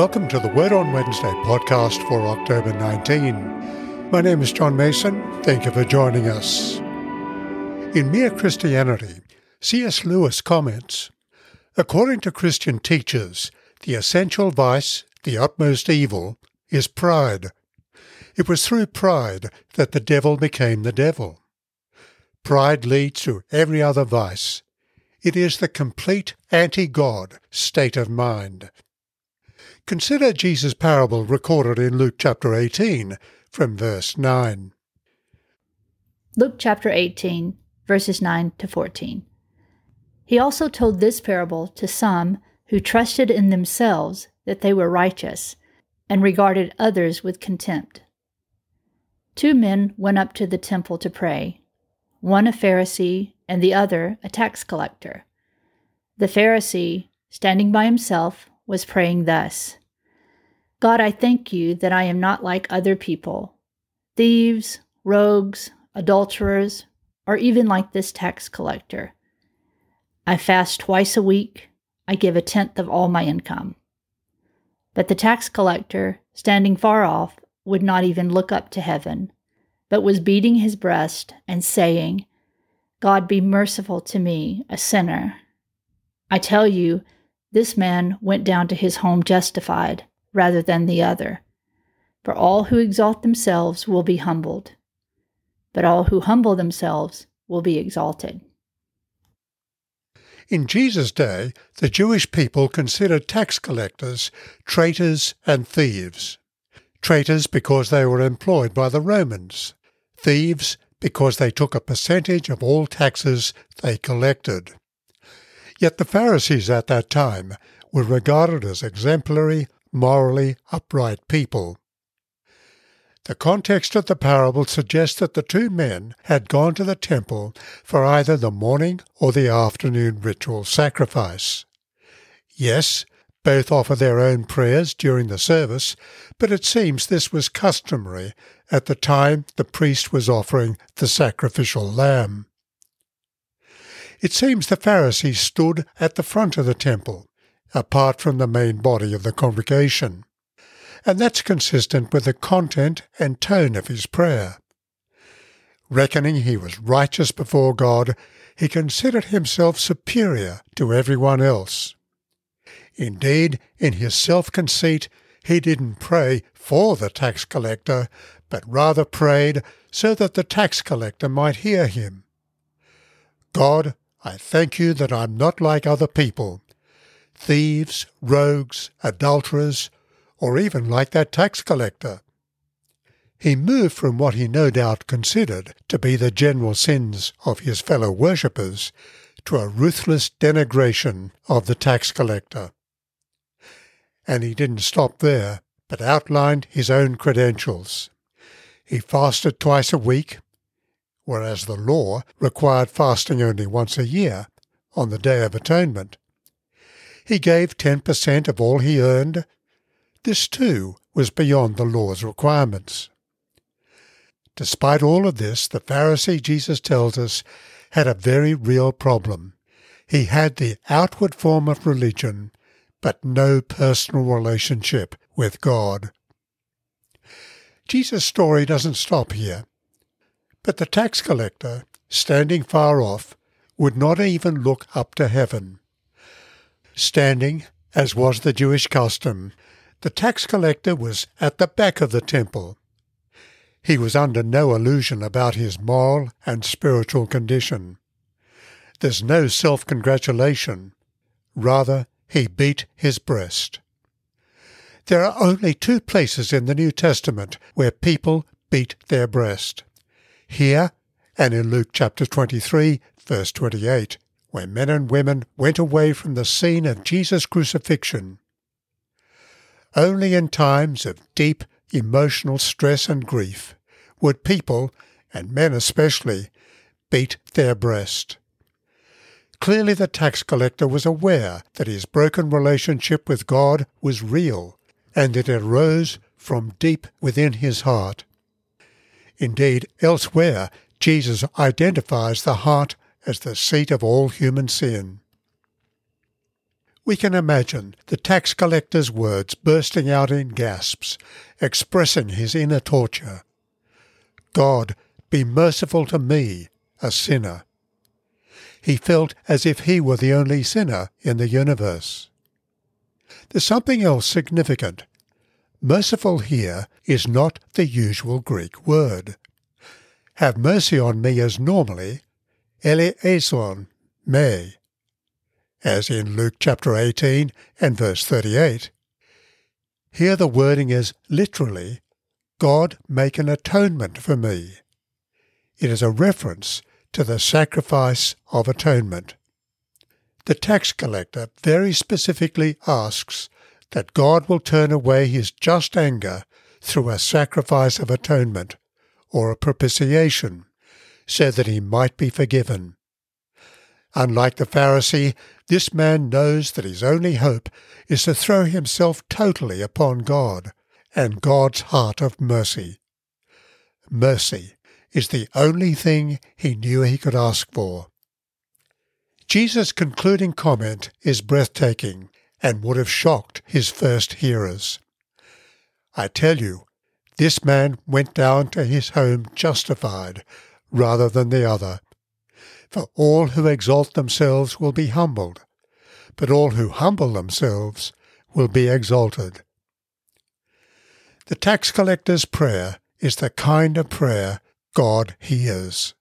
Welcome to the Word on Wednesday podcast for October 19. My name is John Mason. Thank you for joining us. In Mere Christianity, C.S. Lewis comments According to Christian teachers, the essential vice, the utmost evil, is pride. It was through pride that the devil became the devil. Pride leads to every other vice. It is the complete anti God state of mind. Consider Jesus' parable recorded in Luke chapter 18 from verse 9. Luke chapter 18, verses 9 to 14. He also told this parable to some who trusted in themselves that they were righteous and regarded others with contempt. Two men went up to the temple to pray, one a Pharisee and the other a tax collector. The Pharisee, standing by himself, was praying thus God, I thank you that I am not like other people, thieves, rogues, adulterers, or even like this tax collector. I fast twice a week. I give a tenth of all my income. But the tax collector, standing far off, would not even look up to heaven, but was beating his breast and saying, God be merciful to me, a sinner. I tell you, this man went down to his home justified rather than the other. For all who exalt themselves will be humbled, but all who humble themselves will be exalted. In Jesus' day, the Jewish people considered tax collectors traitors and thieves. Traitors because they were employed by the Romans, thieves because they took a percentage of all taxes they collected. Yet the Pharisees at that time were regarded as exemplary, morally upright people. The context of the parable suggests that the two men had gone to the temple for either the morning or the afternoon ritual sacrifice. Yes, both offer their own prayers during the service, but it seems this was customary at the time the priest was offering the sacrificial lamb. It seems the Pharisee stood at the front of the temple, apart from the main body of the congregation, and that's consistent with the content and tone of his prayer. Reckoning he was righteous before God, he considered himself superior to everyone else. Indeed, in his self conceit, he didn't pray for the tax collector, but rather prayed so that the tax collector might hear him. God, I thank you that I'm not like other people thieves, rogues, adulterers, or even like that tax collector. He moved from what he no doubt considered to be the general sins of his fellow worshippers to a ruthless denigration of the tax collector. And he didn't stop there, but outlined his own credentials. He fasted twice a week, whereas the law required fasting only once a year, on the Day of Atonement. He gave 10% of all he earned. This, too, was beyond the law's requirements. Despite all of this, the Pharisee, Jesus tells us, had a very real problem. He had the outward form of religion, but no personal relationship with God. Jesus' story doesn't stop here. But the tax collector, standing far off, would not even look up to heaven. Standing, as was the Jewish custom, the tax collector was at the back of the temple. He was under no illusion about his moral and spiritual condition. There's no self congratulation. Rather, he beat his breast. There are only two places in the New Testament where people beat their breast here and in Luke chapter 23, verse 28, where men and women went away from the scene of Jesus' crucifixion. Only in times of deep emotional stress and grief would people, and men especially, beat their breast. Clearly, the tax collector was aware that his broken relationship with God was real, and it arose from deep within his heart. Indeed, elsewhere, Jesus identifies the heart as the seat of all human sin. We can imagine the tax collector's words bursting out in gasps, expressing his inner torture. God, be merciful to me, a sinner. He felt as if he were the only sinner in the universe. There's something else significant. Merciful here is not the usual Greek word. Have mercy on me as normally, eleison me, as in Luke chapter 18 and verse 38. Here the wording is literally, God make an atonement for me. It is a reference to the sacrifice of atonement. The tax collector very specifically asks that God will turn away his just anger through a sacrifice of atonement or a propitiation, so that he might be forgiven. Unlike the Pharisee, this man knows that his only hope is to throw himself totally upon God and God's heart of mercy. Mercy is the only thing he knew he could ask for. Jesus' concluding comment is breathtaking and would have shocked his first hearers. I tell you, this man went down to his home justified rather than the other. For all who exalt themselves will be humbled, but all who humble themselves will be exalted. The tax collector's prayer is the kind of prayer God hears.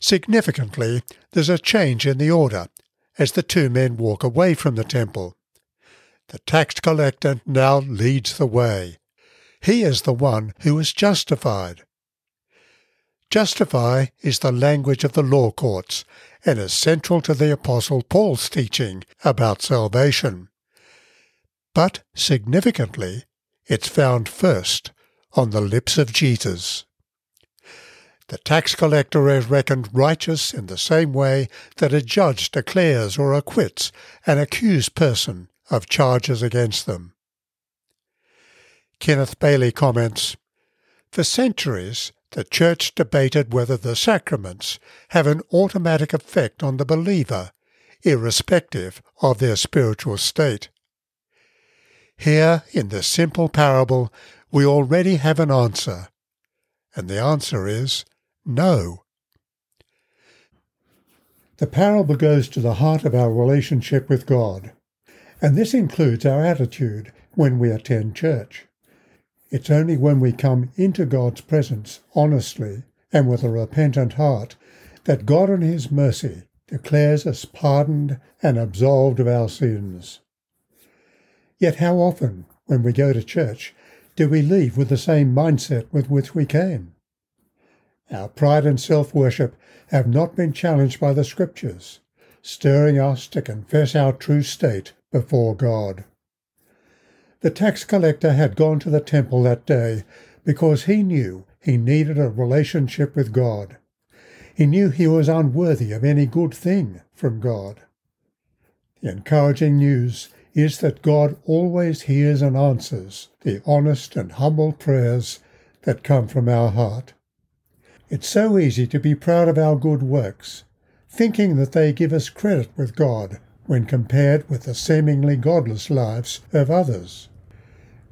Significantly, there's a change in the order as the two men walk away from the temple. The tax collector now leads the way. He is the one who is justified. Justify is the language of the law courts and is central to the Apostle Paul's teaching about salvation. But significantly, it's found first on the lips of Jesus. The tax collector is reckoned righteous in the same way that a judge declares or acquits an accused person of charges against them. Kenneth Bailey comments For centuries, the Church debated whether the sacraments have an automatic effect on the believer, irrespective of their spiritual state. Here, in this simple parable, we already have an answer, and the answer is no. The parable goes to the heart of our relationship with God, and this includes our attitude when we attend church. It's only when we come into God's presence honestly and with a repentant heart that God in His mercy declares us pardoned and absolved of our sins. Yet how often, when we go to church, do we leave with the same mindset with which we came? Our pride and self worship have not been challenged by the Scriptures, stirring us to confess our true state before God. The tax collector had gone to the temple that day because he knew he needed a relationship with God. He knew he was unworthy of any good thing from God. The encouraging news is that God always hears and answers the honest and humble prayers that come from our heart. It's so easy to be proud of our good works, thinking that they give us credit with God when compared with the seemingly godless lives of others.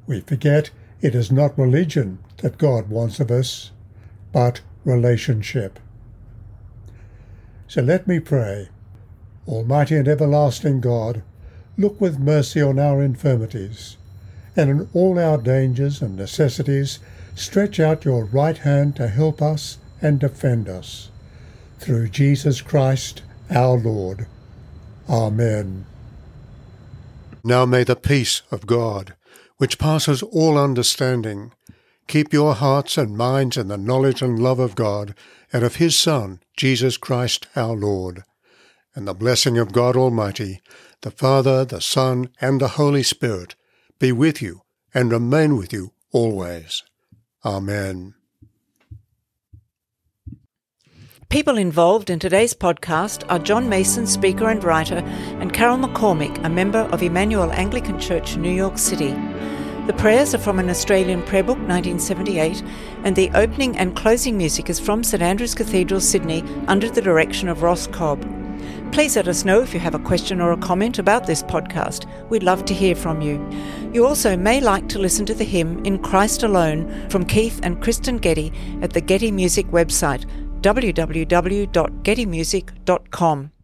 We forget it is not religion that God wants of us, but relationship. So let me pray. Almighty and everlasting God, look with mercy on our infirmities, and in all our dangers and necessities stretch out your right hand to help us and defend us. Through Jesus Christ our Lord. Amen. Now may the peace of God, which passes all understanding, keep your hearts and minds in the knowledge and love of God and of His Son, Jesus Christ our Lord. And the blessing of God Almighty, the Father, the Son, and the Holy Spirit be with you and remain with you always. Amen. People involved in today's podcast are John Mason, speaker and writer, and Carol McCormick, a member of Emmanuel Anglican Church, New York City. The prayers are from an Australian prayer book, 1978, and the opening and closing music is from St Andrew's Cathedral, Sydney, under the direction of Ross Cobb. Please let us know if you have a question or a comment about this podcast. We'd love to hear from you. You also may like to listen to the hymn In Christ Alone from Keith and Kristyn Getty at the Getty Music website www.gettymusic.com.